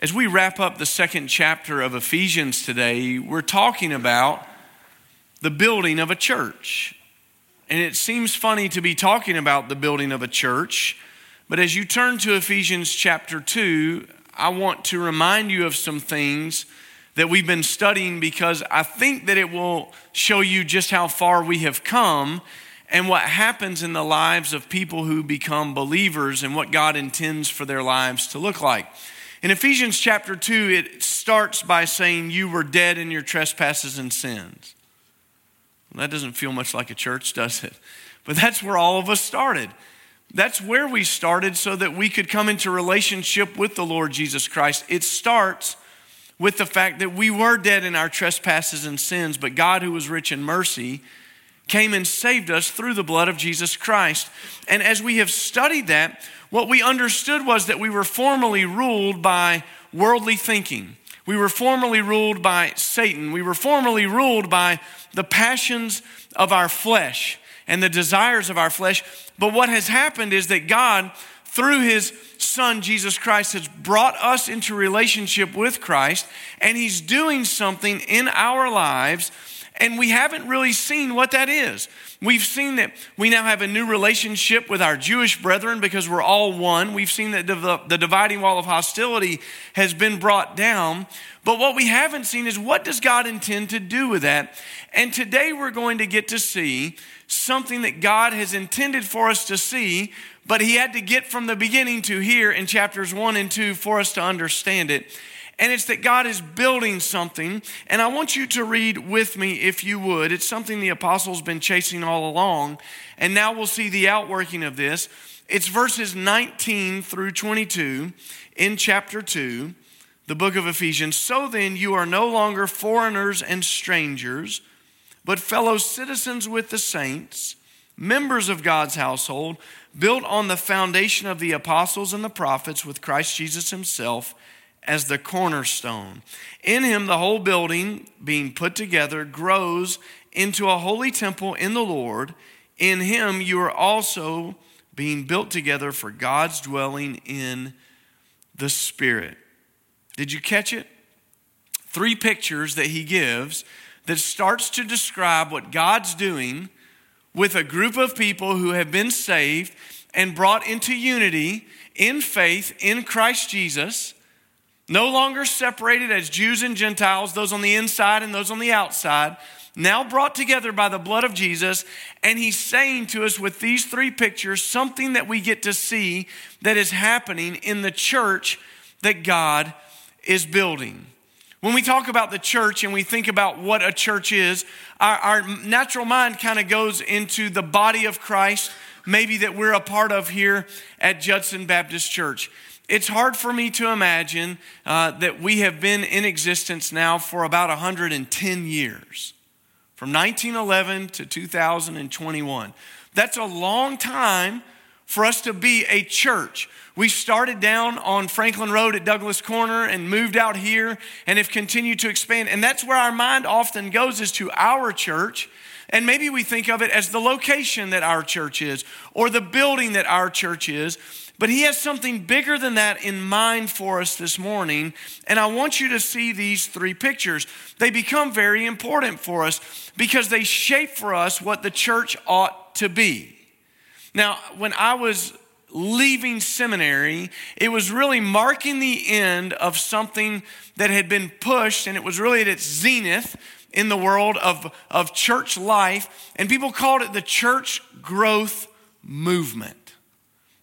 As we wrap up the second chapter of Ephesians today, we're talking about the building of a church. And it seems funny to be talking about the building of a church, but as you turn to Ephesians chapter 2, I want to remind you of some things that we've been studying because I think that it will show you just how far we have come and what happens in the lives of people who become believers and what God intends for their lives to look like. In Ephesians chapter 2, it starts by saying, You were dead in your trespasses and sins. Well, that doesn't feel much like a church, does it? But that's where all of us started. That's where we started so that we could come into relationship with the Lord Jesus Christ. It starts with the fact that we were dead in our trespasses and sins, but God, who was rich in mercy, came and saved us through the blood of Jesus Christ. And as we have studied that, what we understood was that we were formerly ruled by worldly thinking. We were formerly ruled by Satan. We were formerly ruled by the passions of our flesh and the desires of our flesh. But what has happened is that God, through his son Jesus Christ, has brought us into relationship with Christ, and he's doing something in our lives and we haven't really seen what that is. We've seen that we now have a new relationship with our Jewish brethren because we're all one. We've seen that the dividing wall of hostility has been brought down. But what we haven't seen is what does God intend to do with that? And today we're going to get to see something that God has intended for us to see, but He had to get from the beginning to here in chapters one and two for us to understand it and it's that God is building something. And I want you to read with me, if you would. It's something the apostles been chasing all along, and now we'll see the outworking of this. It's verses 19 through 22 in chapter 2, the book of Ephesians. So then, you are no longer foreigners and strangers, but fellow citizens with the saints, members of God's household, built on the foundation of the apostles and the prophets with Christ Jesus himself as the cornerstone. In him, the whole building, being put together, grows into a holy temple in the Lord. In him, you are also being built together for God's dwelling in the Spirit. Did you catch it? Three pictures that he gives that starts to describe what God's doing with a group of people who have been saved and brought into unity in faith in Christ Jesus no longer separated as Jews and Gentiles, those on the inside and those on the outside, now brought together by the blood of Jesus. And he's saying to us with these three pictures something that we get to see that is happening in the church that God is building. When we talk about the church and we think about what a church is, our, our natural mind kind of goes into the body of Christ, maybe that we're a part of here at Judson Baptist Church it's hard for me to imagine uh, that we have been in existence now for about 110 years, from 1911 to 2021. That's a long time for us to be a church. We started down on Franklin Road at Douglas Corner and moved out here and have continued to expand. And that's where our mind often goes is to our church. And maybe we think of it as the location that our church is or the building that our church is. But he has something bigger than that in mind for us this morning. And I want you to see these three pictures. They become very important for us because they shape for us what the church ought to be. Now, when I was leaving seminary, it was really marking the end of something that had been pushed, and it was really at its zenith in the world of, of church life. And people called it the church growth movement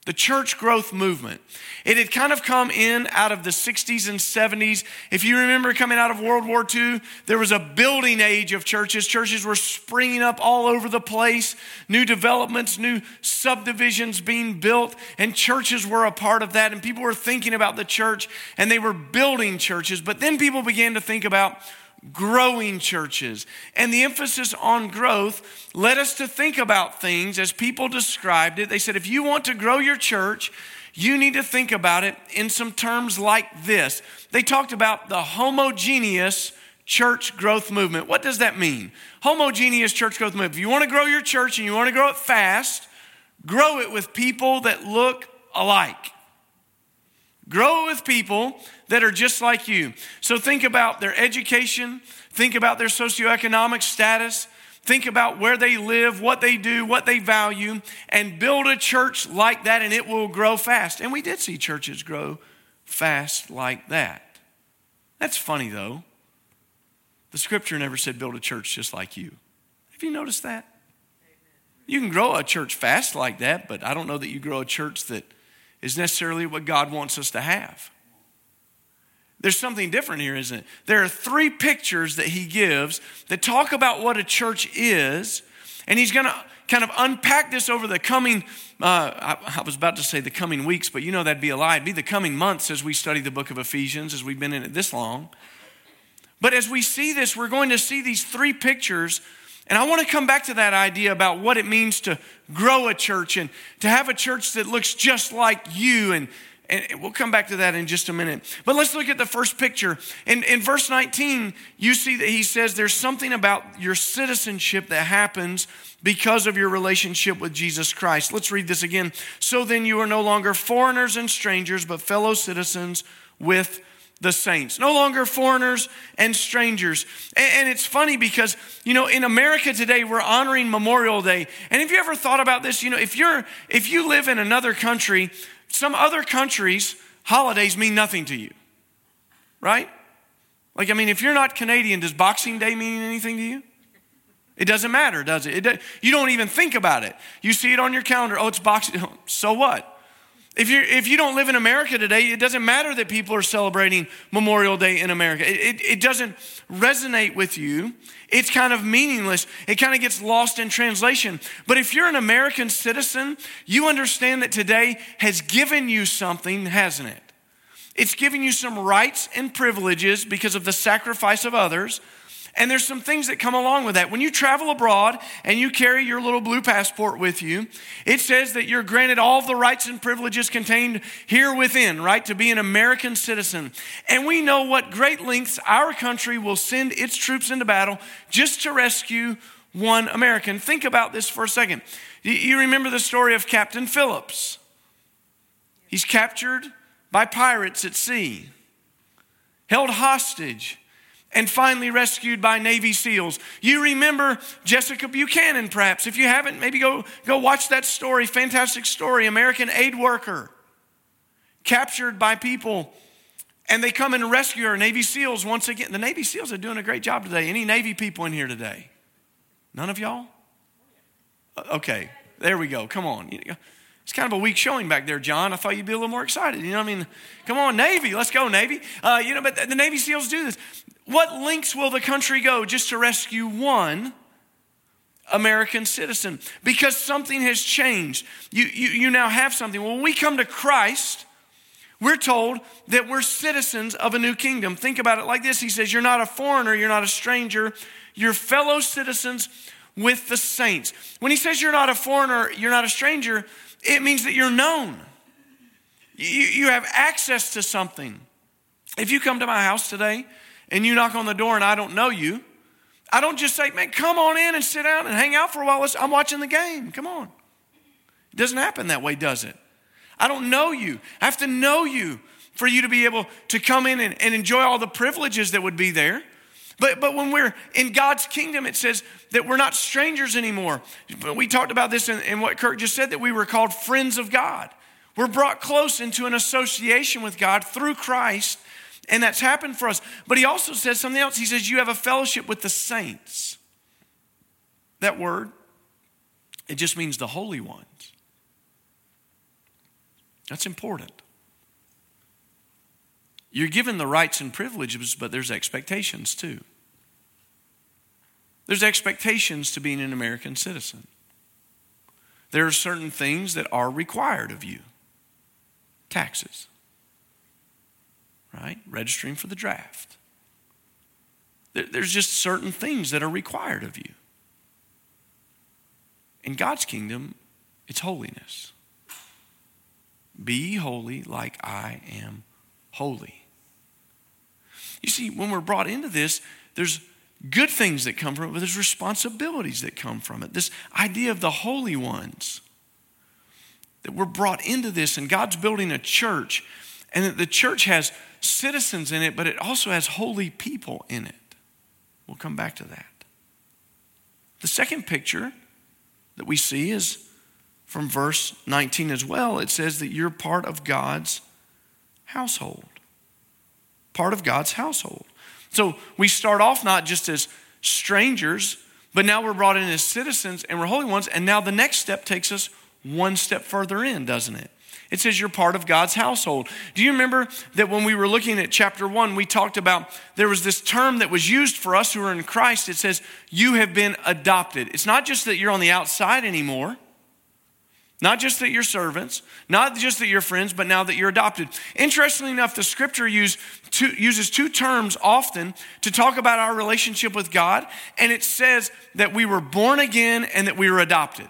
the church growth movement. It had kind of come in out of the 60s and 70s. If you remember coming out of World War II, there was a building age of churches. Churches were springing up all over the place, new developments, new subdivisions being built, and churches were a part of that. And people were thinking about the church and they were building churches. But then people began to think about growing churches. And the emphasis on growth led us to think about things as people described it. They said, if you want to grow your church, you need to think about it in some terms like this. They talked about the homogeneous church growth movement. What does that mean? Homogeneous church growth movement. If you want to grow your church and you want to grow it fast, grow it with people that look alike. Grow with people that are just like you. So think about their education, think about their socioeconomic status, think about where they live, what they do, what they value, and build a church like that, and it will grow fast. And we did see churches grow fast like that. That's funny, though. The scripture never said build a church just like you. Have you noticed that? You can grow a church fast like that, but I don't know that you grow a church that is necessarily what God wants us to have. There's something different here, isn't it? There are three pictures that he gives that talk about what a church is, and he's going to kind of unpack this over the coming, uh, I, I, was about to say the coming weeks, but you know that'd be a lie. It'd be the coming months as we study the book of Ephesians, as we've been in it this long. But as we see this, we're going to see these three pictures and I want to come back to that idea about what it means to grow a church and to have a church that looks just like you. And, and we'll come back to that in just a minute. But let's look at the first picture. In, in verse 19, you see that he says there's something about your citizenship that happens because of your relationship with Jesus Christ. Let's read this again. So then you are no longer foreigners and strangers, but fellow citizens with the saints, no longer foreigners and strangers. And, it's funny because, you know, in America today, we're honoring Memorial Day. And have you ever thought about this? You know, if you're, if you live in another country, some other countries, holidays mean nothing to you, right? Like, I mean, if you're not Canadian, does Boxing Day mean anything to you? It doesn't matter, does it? it you don't even think about it. You see it on your calendar. Oh, it's Boxing. So what? If, you if you don't live in America today, it doesn't matter that people are celebrating Memorial Day in America. It, it, it doesn't resonate with you. It's kind of meaningless. It kind of gets lost in translation. But if you're an American citizen, you understand that today has given you something, hasn't it? It's given you some rights and privileges because of the sacrifice of others. And there's some things that come along with that. When you travel abroad and you carry your little blue passport with you, it says that you're granted all the rights and privileges contained here within, right, to be an American citizen. And we know what great lengths our country will send its troops into battle just to rescue one American. Think about this for a second. You remember the story of Captain Phillips. He's captured by pirates at sea, held hostage and finally rescued by Navy SEALs. You remember Jessica Buchanan, perhaps. If you haven't, maybe go, go watch that story. Fantastic story. American aid worker captured by people, and they come and rescue her. Navy SEALs, once again. The Navy SEALs are doing a great job today. Any Navy people in here today? None of y'all? Okay, there we go. Come on. It's kind of a weak showing back there, John. I thought you'd be a little more excited. You know what I mean? Come on, Navy. Let's go, Navy. Uh, you know, but the Navy SEALs do this. What lengths will the country go just to rescue one American citizen? Because something has changed. You, you, you now have something. When we come to Christ, we're told that we're citizens of a new kingdom. Think about it like this He says, You're not a foreigner, you're not a stranger, you're fellow citizens with the saints. When He says you're not a foreigner, you're not a stranger, it means that you're known. You, you have access to something. If you come to my house today and you knock on the door and I don't know you, I don't just say, man, come on in and sit down and hang out for a while. I'm watching the game. Come on. It doesn't happen that way, does it? I don't know you. I have to know you for you to be able to come in and, and enjoy all the privileges that would be there. But, but when we're in God's kingdom, it says that we're not strangers anymore. We talked about this in, in what Kirk just said that we were called friends of God. We're brought close into an association with God through Christ and that's happened for us. But he also says something else. He says, You have a fellowship with the saints. That word, it just means the holy ones. That's important. You're given the rights and privileges, but there's expectations too. There's expectations to being an American citizen. There are certain things that are required of you taxes right? Registering for the draft. There's just certain things that are required of you. In God's kingdom, it's holiness. Be holy like I am holy. You see, when we're brought into this, there's good things that come from it, but there's responsibilities that come from it. This idea of the holy ones, that we're brought into this, and God's building a church and that the church has citizens in it, but it also has holy people in it. We'll come back to that. The second picture that we see is from verse 19 as well. It says that you're part of God's household. Part of God's household. So we start off not just as strangers, but now we're brought in as citizens and we're holy ones. And now the next step takes us one step further in, doesn't it? It says you're part of God's household. Do you remember that when we were looking at chapter one, we talked about there was this term that was used for us who are in Christ? It says, You have been adopted. It's not just that you're on the outside anymore, not just that you're servants, not just that you're friends, but now that you're adopted. Interestingly enough, the scripture use two, uses two terms often to talk about our relationship with God, and it says that we were born again and that we were adopted.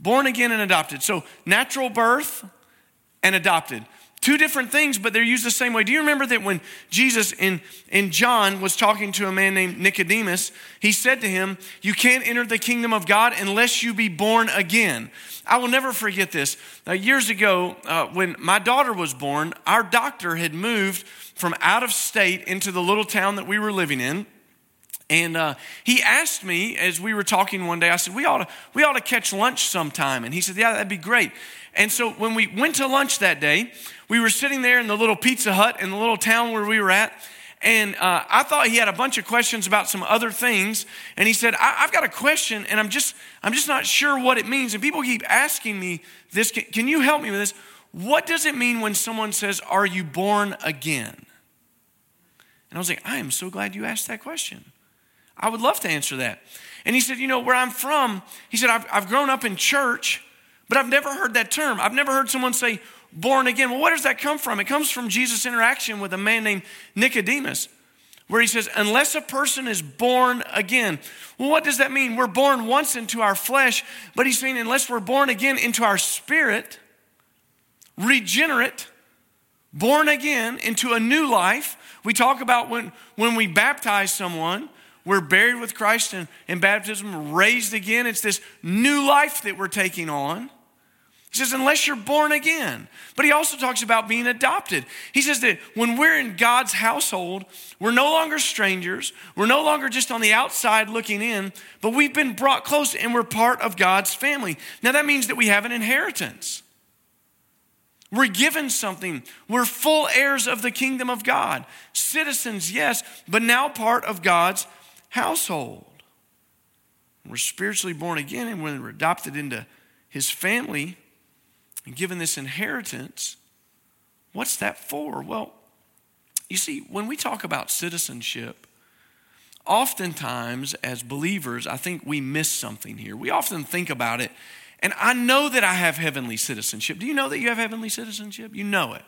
Born again and adopted. So, natural birth and adopted. Two different things, but they're used the same way. Do you remember that when Jesus in, in John was talking to a man named Nicodemus, he said to him, You can't enter the kingdom of God unless you be born again. I will never forget this. Uh, years ago, uh, when my daughter was born, our doctor had moved from out of state into the little town that we were living in. And uh, he asked me as we were talking one day, I said, we ought, to, we ought to catch lunch sometime. And he said, Yeah, that'd be great. And so when we went to lunch that day, we were sitting there in the little Pizza Hut in the little town where we were at. And uh, I thought he had a bunch of questions about some other things. And he said, I- have got a question, and I'm just, I'm just not sure what it means. And people keep asking me this. Can, can you help me with this? What does it mean when someone says, Are you born again? And I was like, I am so glad you asked that question. I would love to answer that. And he said, You know, where I'm from, he said, I've, I've grown up in church, but I've never heard that term. I've never heard someone say born again. Well, where does that come from? It comes from Jesus' interaction with a man named Nicodemus, where he says, Unless a person is born again. Well, what does that mean? We're born once into our flesh, but he's saying, unless we're born again into our spirit, regenerate, born again into a new life. We talk about when, when we baptize someone, we're buried with Christ in, in baptism, raised again. It's this new life that we're taking on. He says, unless you're born again. But he also talks about being adopted. He says that when we're in God's household, we're no longer strangers. We're no longer just on the outside looking in, but we've been brought close and we're part of God's family. Now that means that we have an inheritance. We're given something. We're full heirs of the kingdom of God. Citizens, yes, but now part of God's household. We're spiritually born again and when we're adopted into his family and given this inheritance, what's that for? Well, you see, when we talk about citizenship, oftentimes as believers, I think we miss something here. We often think about it, and I know that I have heavenly citizenship. Do you know that you have heavenly citizenship? You know it.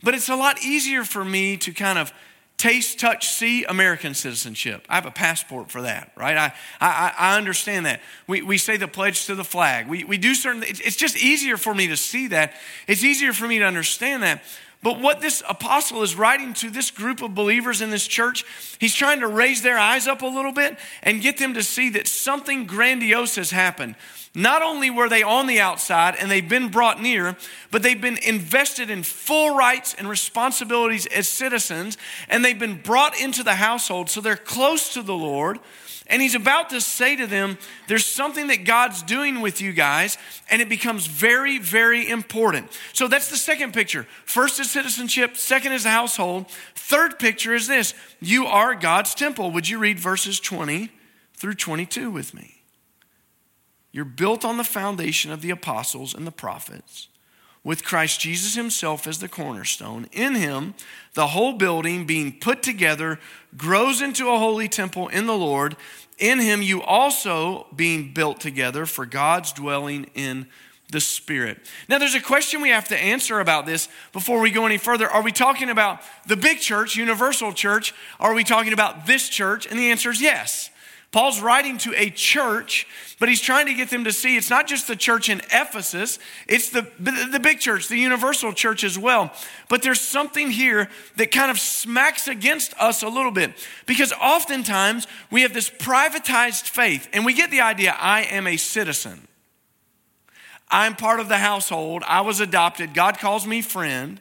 But it's a lot easier for me to kind of taste, touch, see American citizenship. I have a passport for that, right? I, I, I understand that. We, we say the pledge to the flag. We, we do certain, it's just easier for me to see that. It's easier for me to understand that. But what this apostle is writing to this group of believers in this church, he's trying to raise their eyes up a little bit and get them to see that something grandiose has happened. Not only were they on the outside and they've been brought near, but they've been invested in full rights and responsibilities as citizens, and they've been brought into the household, so they're close to the Lord. And he's about to say to them, There's something that God's doing with you guys, and it becomes very, very important. So that's the second picture. First is citizenship, second is a household. Third picture is this you are God's temple. Would you read verses 20 through 22 with me? You're built on the foundation of the apostles and the prophets, with Christ Jesus himself as the cornerstone. In him, the whole building being put together grows into a holy temple in the Lord. In him, you also being built together for God's dwelling in the Spirit. Now, there's a question we have to answer about this before we go any further. Are we talking about the big church, universal church? Are we talking about this church? And the answer is yes. Paul's writing to a church, but he's trying to get them to see it's not just the church in Ephesus, it's the, the big church, the universal church as well. But there's something here that kind of smacks against us a little bit because oftentimes we have this privatized faith and we get the idea I am a citizen. I'm part of the household. I was adopted. God calls me friend.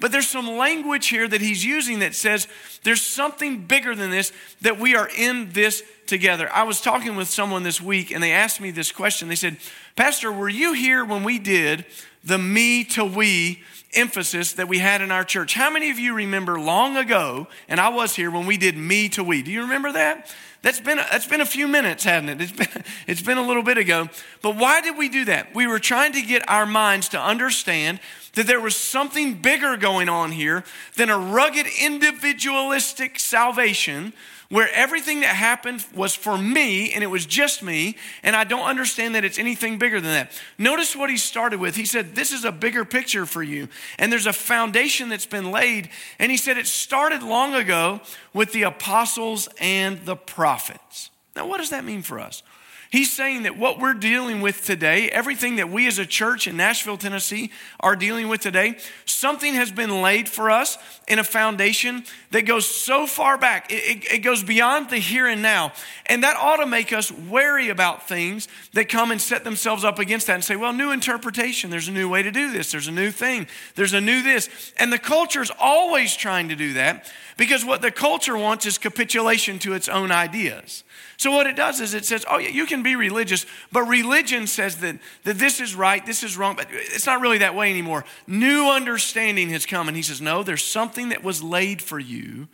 But there's some language here that he's using that says there's something bigger than this, that we are in this together. I was talking with someone this week and they asked me this question. They said, Pastor, were you here when we did the me to we emphasis that we had in our church? How many of you remember long ago, and I was here when we did me to we? Do you remember that? That's been, that's been a few minutes, hasn't it? It's been, it's been a little bit ago. But why did we do that? We were trying to get our minds to understand that there was something bigger going on here than a rugged individualistic salvation where everything that happened was for me and it was just me, and I don't understand that it's anything bigger than that. Notice what he started with. He said, This is a bigger picture for you, and there's a foundation that's been laid. And he said, It started long ago with the apostles and the prophets. Now, what does that mean for us? He's saying that what we're dealing with today, everything that we as a church in Nashville, Tennessee are dealing with today, something has been laid for us in a foundation that goes so far back. It, it, it, goes beyond the here and now. And that ought to make us wary about things that come and set themselves up against that and say, well, new interpretation. There's a new way to do this. There's a new thing. There's a new this. And the culture's always trying to do that because what the culture wants is capitulation to its own ideas. So, what it does is it says, oh, yeah, you can be religious, but religion says that, that this is right, this is wrong, but it's not really that way anymore. New understanding has come. And he says, no, there's something that was laid for you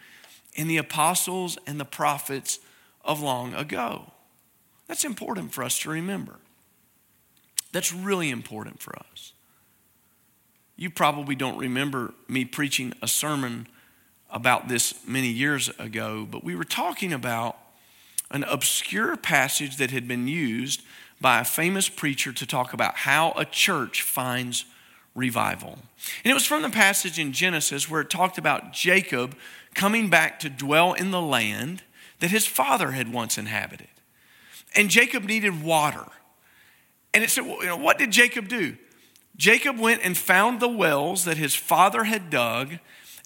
in the apostles and the prophets of long ago. That's important for us to remember. That's really important for us. You probably don't remember me preaching a sermon about this many years ago, but we were talking about an obscure passage that had been used by a famous preacher to talk about how a church finds revival. And it was from the passage in Genesis where it talked about Jacob coming back to dwell in the land that his father had once inhabited. And Jacob needed water. And it said, well, you know, what did Jacob do? Jacob went and found the wells that his father had dug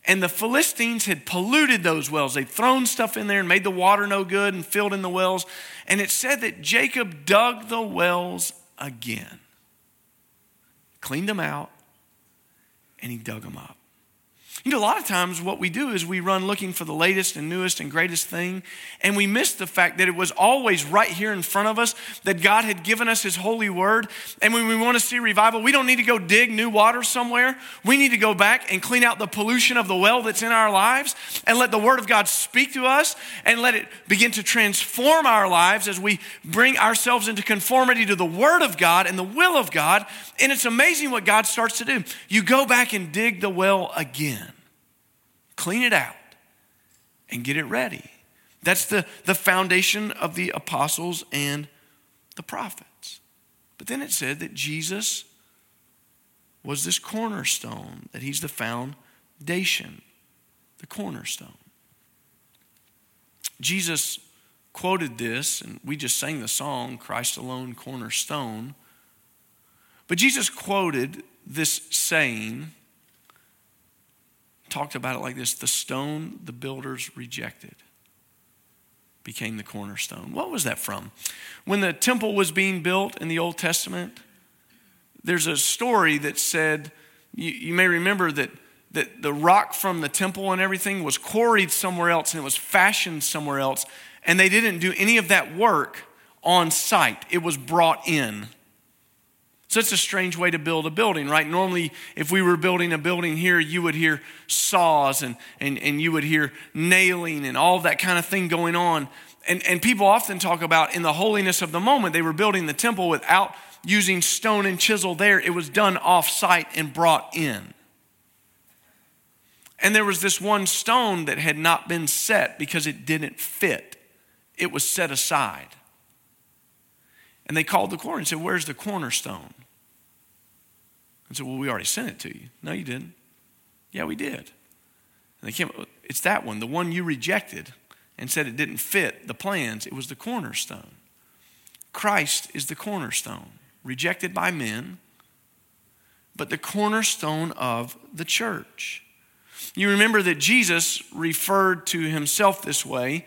and the Philistines had polluted those wells. They'd thrown stuff in there and made the water no good and filled in the wells. And it said that Jacob dug the wells again, cleaned them out, and he dug them up. You know, a lot of times what we do is we run looking for the latest and newest and greatest thing, and we miss the fact that it was always right here in front of us, that God had given us His holy word. And when we want to see revival, we don't need to go dig new water somewhere. We need to go back and clean out the pollution of the well that's in our lives and let the word of God speak to us and let it begin to transform our lives as we bring ourselves into conformity to the word of God and the will of God. And it's amazing what God starts to do. You go back and dig the well again clean it out, and get it ready. That's the, the foundation of the apostles and the prophets. But then it said that Jesus was this cornerstone, that he's the foundation, the cornerstone. Jesus quoted this, and we just sang the song, Christ alone, cornerstone. But Jesus quoted this saying talked about it like this the stone the builders rejected became the cornerstone. What was that from? When the temple was being built in the Old Testament, there's a story that said, you, you may remember that, that the rock from the temple and everything was quarried somewhere else and it was fashioned somewhere else, and they didn't do any of that work on site. It was brought in. So it's a strange way to build a building, right? Normally, if we were building a building here, you would hear saws and, and, and you would hear nailing and all that kind of thing going on. And, and people often talk about in the holiness of the moment, they were building the temple without using stone and chisel there. It was done off site and brought in. And there was this one stone that had not been set because it didn't fit, it was set aside. And they called the corner and said, Where's the cornerstone? And said, Well, we already sent it to you. No, you didn't. Yeah, we did. And they came, it's that one, the one you rejected and said it didn't fit the plans. It was the cornerstone. Christ is the cornerstone, rejected by men, but the cornerstone of the church. You remember that Jesus referred to himself this way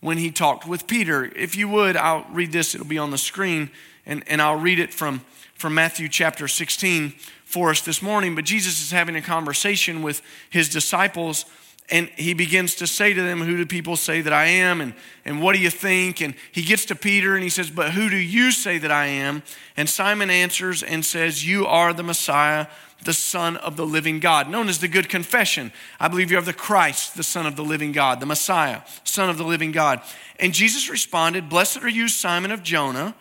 when he talked with Peter. If you would, I'll read this, it'll be on the screen, and, and I'll read it from, from Matthew chapter 16. for us this morning, but Jesus is having a conversation with his disciples and he begins to say to them, Who do people say that I am? And, and what do you think? And he gets to Peter and he says, But who do you say that I am? And Simon answers and says, You are the Messiah, the Son of the living God, known as the Good Confession. I believe you are the Christ, the Son of the living God, the Messiah, Son of the living God. And Jesus responded, Blessed are you, Simon of Jonah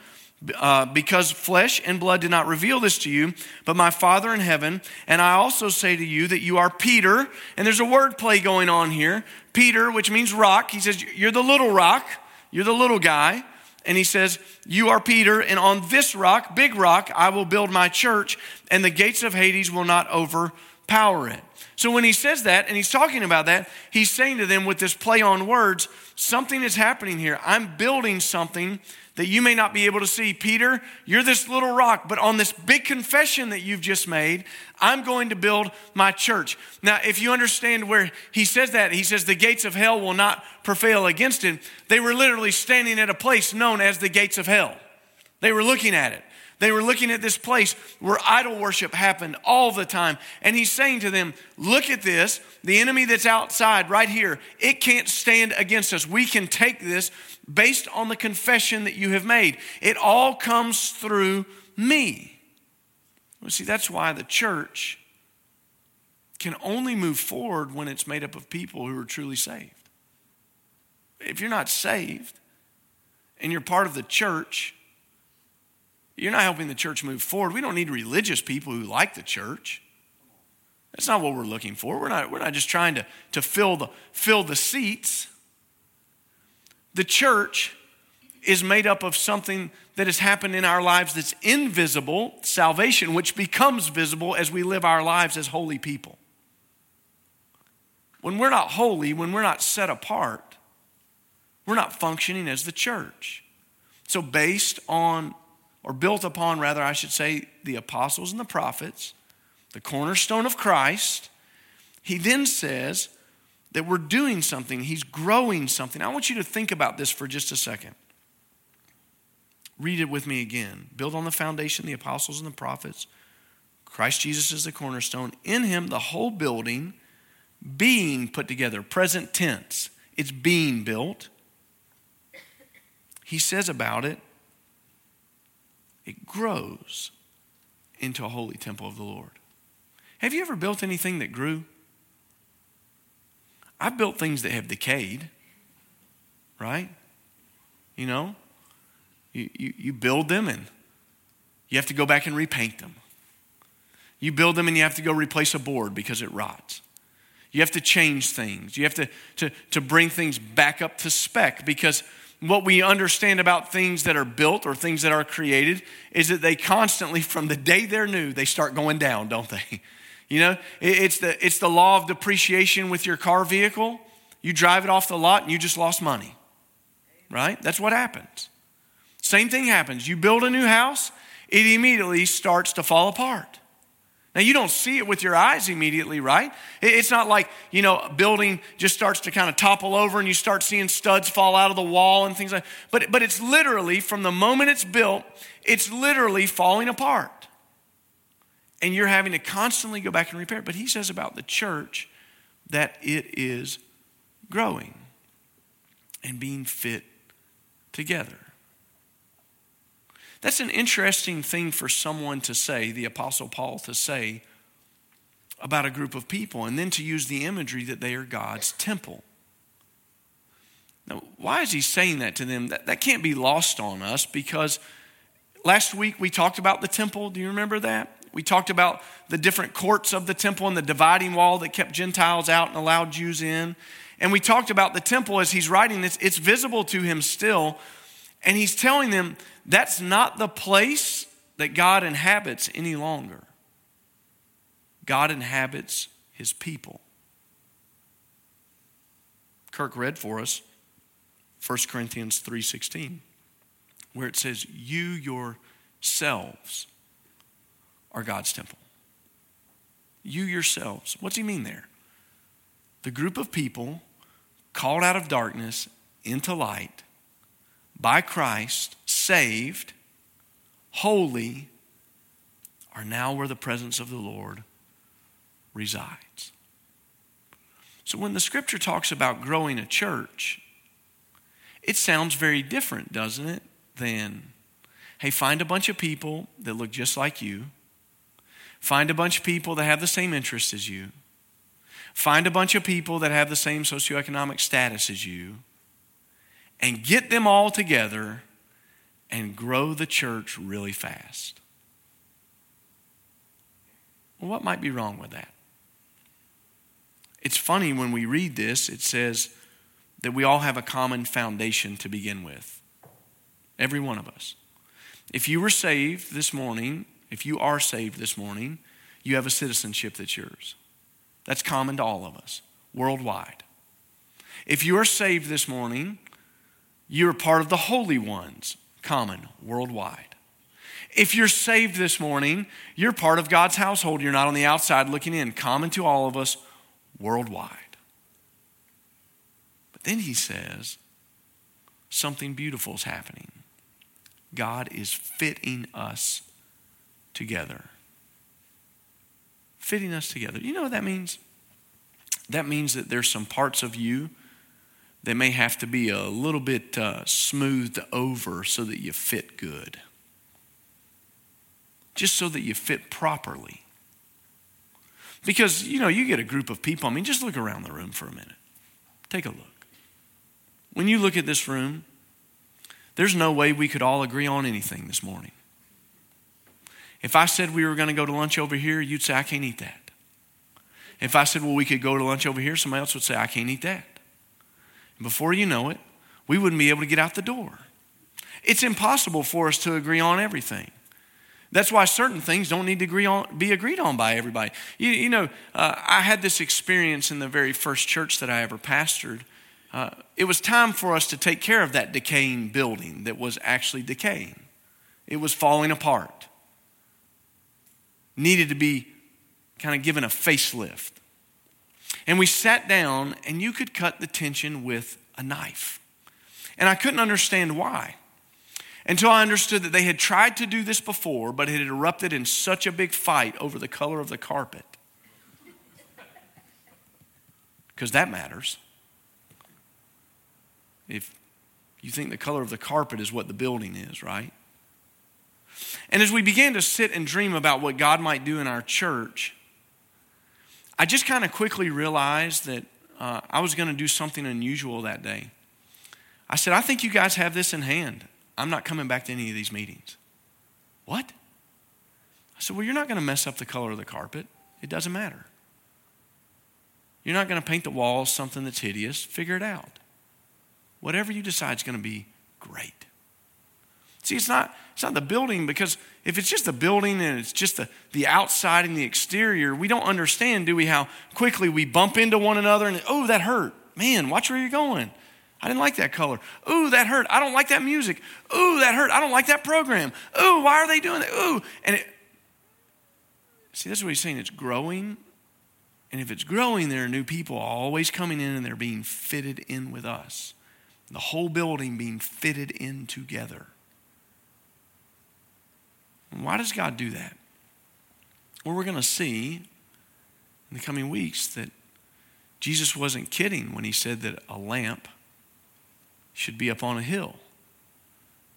uh, because flesh and blood did not reveal this to you, but my Father in heaven. And I also say to you that you are Peter. And there's a word play going on here. Peter, which means rock. He says, You're the little rock. You're the little guy. And he says, You are Peter, and on this rock, big rock, I will build my church, and the gates of Hades will not overpower it. So when he says that, and he's talking about that, he's saying to them with this play on words, something is happening here. I'm building something that you may not be able to see. Peter, you're this little rock, but on this big confession that you've just made, I'm going to build my church. Now, if you understand where he says that, he says the gates of hell will not prevail against it. They were literally standing at a place known as the gates of hell. They were looking at it. They were looking at this place where idol worship happened all the time. And he's saying to them, Look at this. The enemy that's outside right here, it can't stand against us. We can take this based on the confession that you have made. It all comes through me. Well, see, that's why the church can only move forward when it's made up of people who are truly saved. If you're not saved and you're part of the church, you're not helping the church move forward. We don't need religious people who like the church. That's not what we're looking for. We're not, we're not just trying to, to fill, the, fill the seats. The church is made up of something that has happened in our lives that's invisible, salvation, which becomes visible as we live our lives as holy people. When we're not holy, when we're not set apart, we're not functioning as the church. So, based on, or built upon, rather, I should say, the apostles and the prophets, the cornerstone of Christ, he then says, that we're doing something, He's growing something. I want you to think about this for just a second. Read it with me again. Build on the foundation, the apostles and the prophets. Christ Jesus is the cornerstone. In Him, the whole building being put together, present tense, it's being built. He says about it, it grows into a holy temple of the Lord. Have you ever built anything that grew? I've built things that have decayed, right? You know, you, you, you build them and you have to go back and repaint them. You build them and you have to go replace a board because it rots. You have to change things. You have to, to, to bring things back up to spec because what we understand about things that are built or things that are created is that they constantly, from the day they're new, they start going down, don't they? You know, it's the, it's the law of depreciation with your car vehicle. You drive it off the lot and you just lost money, right? That's what happens. Same thing happens. You build a new house, it immediately starts to fall apart. Now, you don't see it with your eyes immediately, right? It's not like, you know, a building just starts to kind of topple over and you start seeing studs fall out of the wall and things like that. But, but it's literally, from the moment it's built, it's literally falling apart and you're having to constantly go back and repair. But he says about the church that it is growing and being fit together. That's an interesting thing for someone to say, the Apostle Paul to say about a group of people, and then to use the imagery that they are God's temple. Now, why is he saying that to them? That, that can't be lost on us because last week we talked about the temple. Do you remember that? We talked about the different courts of the temple and the dividing wall that kept Gentiles out and allowed Jews in. And we talked about the temple as he's writing this, it's visible to him still. And he's telling them that's not the place that God inhabits any longer. God inhabits his people. Kirk read for us 1 Corinthians 3:16 where it says you yourselves are God's temple. You yourselves. What's he mean there? The group of people called out of darkness into light by Christ, saved, holy, are now where the presence of the Lord resides. So when the scripture talks about growing a church, it sounds very different, doesn't it? Than, hey, find a bunch of people that look just like you, find a bunch of people that have the same interests as you, find a bunch of people that have the same socioeconomic status as you, and get them all together and grow the church really fast. Well, what might be wrong with that? It's funny when we read this, it says that we all have a common foundation to begin with. Every one of us. If you were saved this morning, if you are saved this morning, you have a citizenship that's yours. That's common to all of us, worldwide. If you are saved this morning, you're part of the holy ones, common, worldwide. If you're saved this morning, you're part of God's household. You're not on the outside looking in, common to all of us worldwide. But then he says, something beautiful is happening. God is fitting us together. Fitting us together. You know what that means? That means that there's some parts of you that may have to be a little bit uh, smoothed over so that you fit good just so that you fit properly. Because, you know, you get a group of people, I mean, just look around the room for a minute. Take a look. When you look at this room, there's no way we could all agree on anything this morning. If I said we were going to go to lunch over here, you'd say, I can't eat that. If I said, well, we could go to lunch over here, somebody else would say, I can't eat that. And before you know it, we wouldn't be able to get out the door. It's impossible for us to agree on everything. That's why certain things don't need to agree on, be agreed on by everybody. You, you know, uh, I had this experience in the very first church that I ever pastored. Uh, it was time for us to take care of that decaying building that was actually decaying. It was falling apart. Needed to be kind of given a facelift. And we sat down, and you could cut the tension with a knife. And I couldn't understand why until I understood that they had tried to do this before, but it had erupted in such a big fight over the color of the carpet. Because that matters. If you think the color of the carpet is what the building is, right? And as we began to sit and dream about what God might do in our church, I just kind of quickly realized that uh, I was going to do something unusual that day. I said, I think you guys have this in hand. I'm not coming back to any of these meetings. What? I said, Well, you're not going to mess up the color of the carpet. It doesn't matter. You're not going to paint the walls something that's hideous. Figure it out. Whatever you decide is going to be great. See, it's not, it's not the building because if it's just the building and it's just the, the outside and the exterior, we don't understand, do we, how quickly we bump into one another and, oh, that hurt. Man, watch where you're going. I didn't like that color. Ooh, that hurt. I don't like that music. Ooh, that hurt. I don't like that program. Ooh, why are they doing that? Ooh. And it, see, this is what he's saying. It's growing. And if it's growing, there are new people always coming in and they're being fitted in with us. The whole building being fitted in together. Why does God do that? Well, we're going to see in the coming weeks that Jesus wasn't kidding when he said that a lamp should be up on a hill,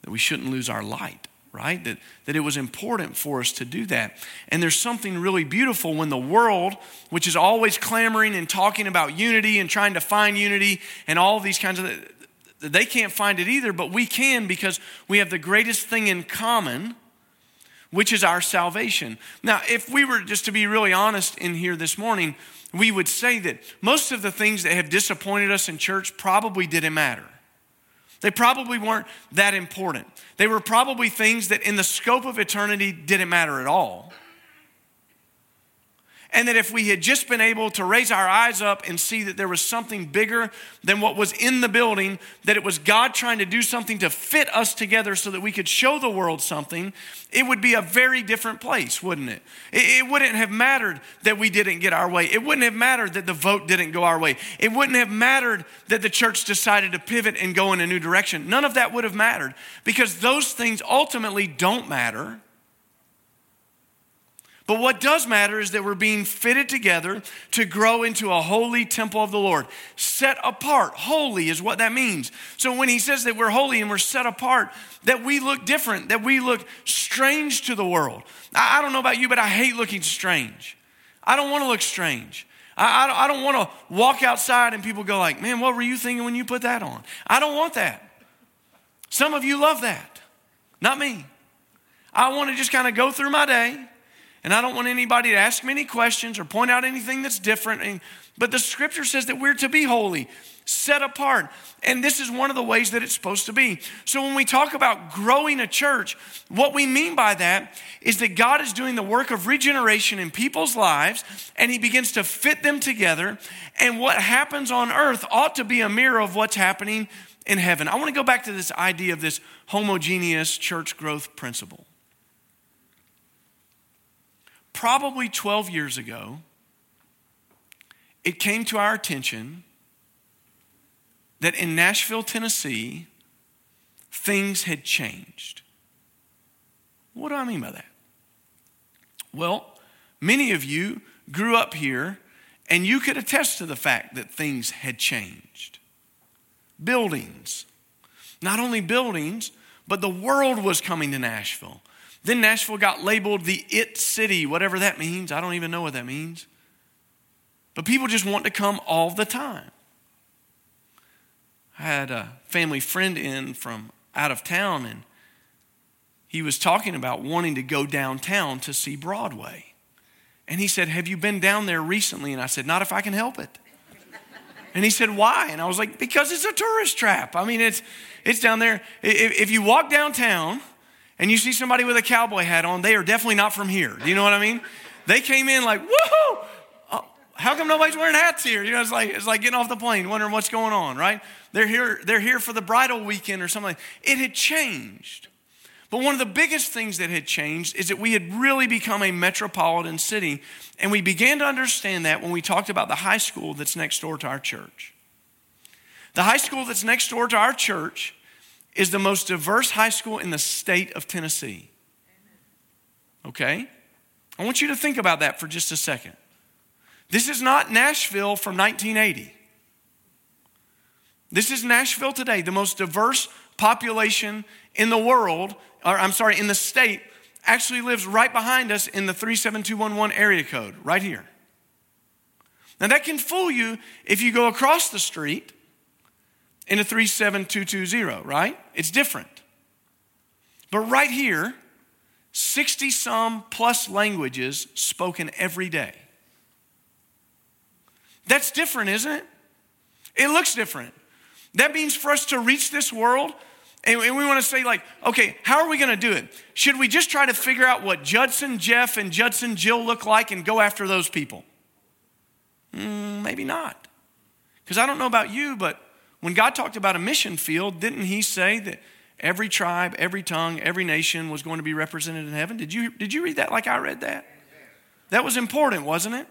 that we shouldn't lose our light, right? That, that it was important for us to do that. And there's something really beautiful when the world, which is always clamoring and talking about unity and trying to find unity and all these kinds of they can't find it either, but we can because we have the greatest thing in common, which is our salvation. Now, if we were just to be really honest in here this morning, we would say that most of the things that have disappointed us in church probably didn't matter. They probably weren't that important. They were probably things that, in the scope of eternity, didn't matter at all. And that if we had just been able to raise our eyes up and see that there was something bigger than what was in the building, that it was God trying to do something to fit us together so that we could show the world something, it would be a very different place, wouldn't it? It, wouldn't have mattered that we didn't get our way. It wouldn't have mattered that the vote didn't go our way. It wouldn't have mattered that the church decided to pivot and go in a new direction. None of that would have mattered because those things ultimately don't matter But what does matter is that we're being fitted together to grow into a holy temple of the Lord. Set apart. Holy is what that means. So when he says that we're holy and we're set apart, that we look different, that we look strange to the world. I, don't know about you, but I hate looking strange. I don't want to look strange. I, I don't want to walk outside and people go like, man, what were you thinking when you put that on? I don't want that. Some of you love that. Not me. I want to just kind of go through my day and I don't want anybody to ask me any questions or point out anything that's different. But the scripture says that we're to be holy, set apart. And this is one of the ways that it's supposed to be. So when we talk about growing a church, what we mean by that is that God is doing the work of regeneration in people's lives and He begins to fit them together. And what happens on earth ought to be a mirror of what's happening in heaven. I want to go back to this idea of this homogeneous church growth principle probably 12 years ago, it came to our attention that in Nashville, Tennessee, things had changed. What do I mean by that? Well, many of you grew up here and you could attest to the fact that things had changed. Buildings, not only buildings, but the world was coming to Nashville. Then Nashville got labeled the it city, whatever that means. I don't even know what that means. But people just want to come all the time. I had a family friend in from out of town, and he was talking about wanting to go downtown to see Broadway. And he said, Have you been down there recently? And I said, Not if I can help it. And he said, Why? And I was like, Because it's a tourist trap. I mean, it's, it's down there. If, if you walk downtown, and you see somebody with a cowboy hat on, they are definitely not from here. Do you know what I mean? They came in like, woohoo! Oh, how come nobody's wearing hats here? You know, it's like it's like getting off the plane, wondering what's going on, right? They're here, they're here for the bridal weekend or something. It had changed. But one of the biggest things that had changed is that we had really become a metropolitan city. And we began to understand that when we talked about the high school that's next door to our church. The high school that's next door to our church is the most diverse high school in the state of Tennessee. Okay? I want you to think about that for just a second. This is not Nashville from 1980. This is Nashville today, the most diverse population in the world, or I'm sorry, in the state, actually lives right behind us in the 37211 area code, right here. Now, that can fool you if you go across the street in a 37220, right? It's different. But right here, 60 some plus languages spoken every day. That's different, isn't it? It looks different. That means for us to reach this world, and we want to say, like, okay, how are we going to do it? Should we just try to figure out what Judson Jeff and Judson Jill look like and go after those people? Mm, maybe not. Because I don't know about you, but when God talked about a mission field, didn't He say that every tribe, every tongue, every nation was going to be represented in heaven? Did you, did you read that like I read that? That was important, wasn't it?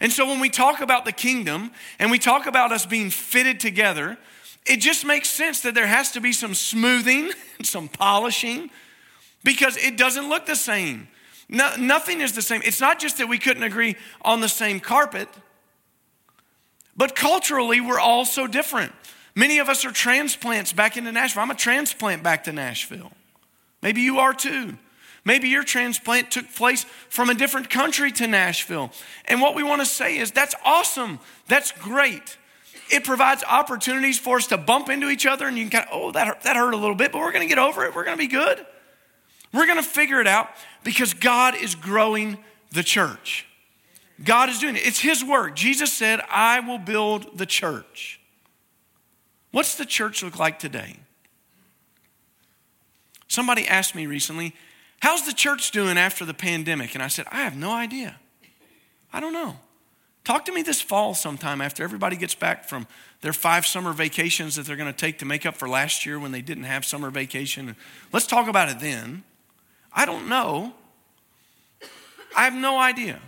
And so when we talk about the kingdom and we talk about us being fitted together, it just makes sense that there has to be some smoothing, some polishing, because it doesn't look the same. No, nothing is the same. It's not just that we couldn't agree on the same carpet. But culturally, we're all so different. Many of us are transplants back into Nashville. I'm a transplant back to Nashville. Maybe you are too. Maybe your transplant took place from a different country to Nashville. And what we want to say is that's awesome. That's great. It provides opportunities for us to bump into each other and you can kind of, oh, that hurt, that hurt a little bit, but we're going to get over it. We're going to be good. We're going to figure it out because God is growing the church. God is doing it. It's His work. Jesus said, I will build the church. What's the church look like today? Somebody asked me recently, How's the church doing after the pandemic? And I said, I have no idea. I don't know. Talk to me this fall sometime after everybody gets back from their five summer vacations that they're going to take to make up for last year when they didn't have summer vacation. Let's talk about it then. I don't know. I have no idea.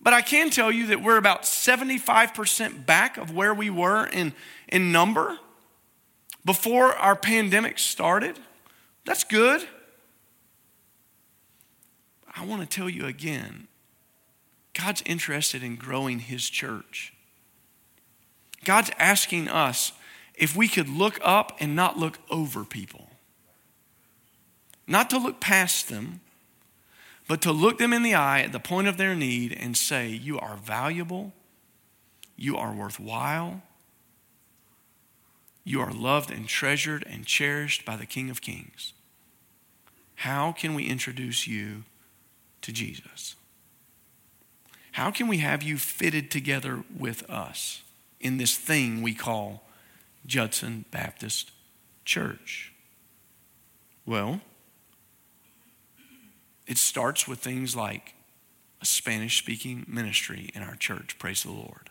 But I can tell you that we're about 75% back of where we were in, in number before our pandemic started. That's good. I want to tell you again God's interested in growing His church. God's asking us if we could look up and not look over people. Not to look past them, but to look them in the eye at the point of their need and say, You are valuable, you are worthwhile, you are loved and treasured and cherished by the King of Kings. How can we introduce you to Jesus? How can we have you fitted together with us in this thing we call Judson Baptist Church? Well, it starts with things like a Spanish speaking ministry in our church, praise the Lord.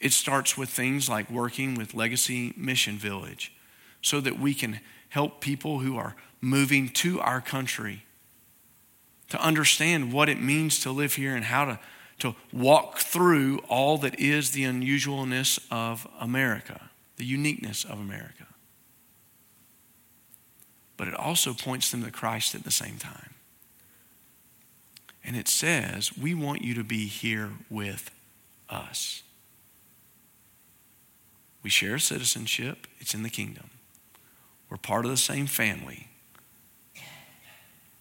It starts with things like working with Legacy Mission Village so that we can help people who are moving to our country to understand what it means to live here and how to, to walk through all that is the unusualness of America, the uniqueness of America. But it also points them to Christ at the same time. And it says, We want you to be here with us. We share citizenship, it's in the kingdom. We're part of the same family.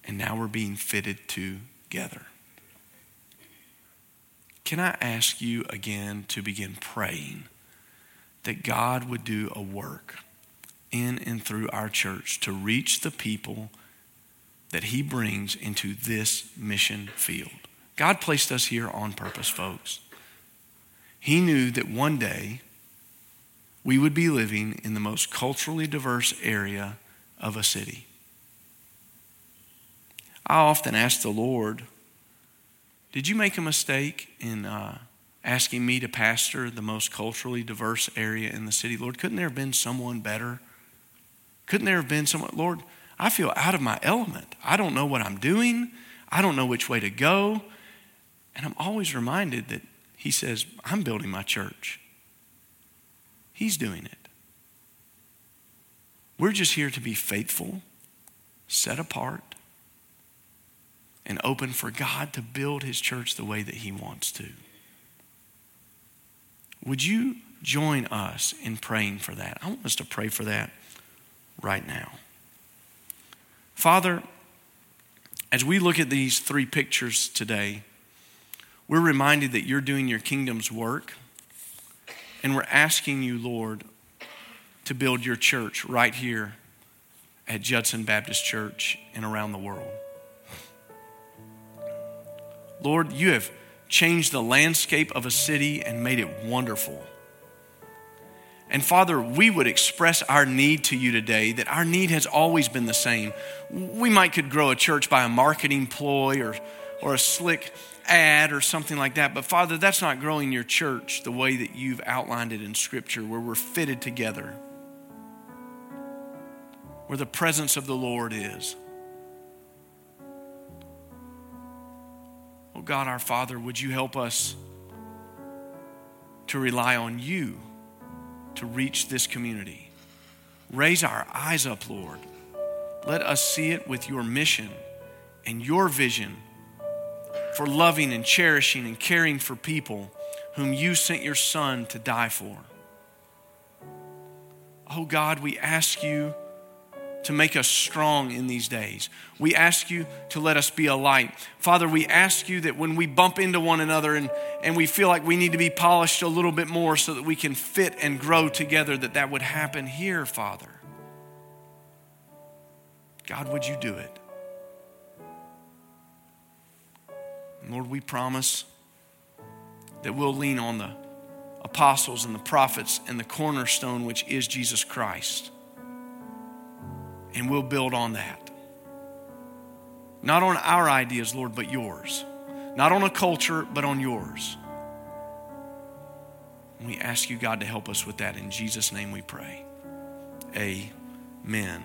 And now we're being fitted together. Can I ask you again to begin praying that God would do a work in and through our church to reach the people that He brings into this mission field? God placed us here on purpose, folks. He knew that one day we would be living in the most culturally diverse area of a city. I often ask the Lord, Did you make a mistake in uh, asking me to pastor the most culturally diverse area in the city? Lord, couldn't there have been someone better? Couldn't there have been someone? Lord, I feel out of my element. I don't know what I'm doing, I don't know which way to go. And I'm always reminded that He says, I'm building my church. He's doing it. We're just here to be faithful, set apart, and open for God to build His church the way that He wants to. Would you join us in praying for that? I want us to pray for that right now. Father, as we look at these three pictures today, we're reminded that you're doing your kingdom's work and we're asking you, Lord, to build your church right here at Judson Baptist Church and around the world. Lord, you have changed the landscape of a city and made it wonderful. And Father, we would express our need to you today that our need has always been the same. We might could grow a church by a marketing ploy or, or a slick ad or something like that. But Father, that's not growing your church the way that you've outlined it in Scripture, where we're fitted together, where the presence of the Lord is. Oh God, our Father, would you help us to rely on you to reach this community? Raise our eyes up, Lord. Let us see it with your mission and your vision for loving and cherishing and caring for people whom you sent your Son to die for. Oh God, we ask you to make us strong in these days. We ask you to let us be a light. Father, we ask you that when we bump into one another and, and we feel like we need to be polished a little bit more so that we can fit and grow together, that that would happen here, Father. God, would you do it? Lord, we promise that we'll lean on the apostles and the prophets and the cornerstone, which is Jesus Christ. And we'll build on that. Not on our ideas, Lord, but yours. Not on a culture, but on yours. And we ask you, God, to help us with that. In Jesus' name we pray. Amen.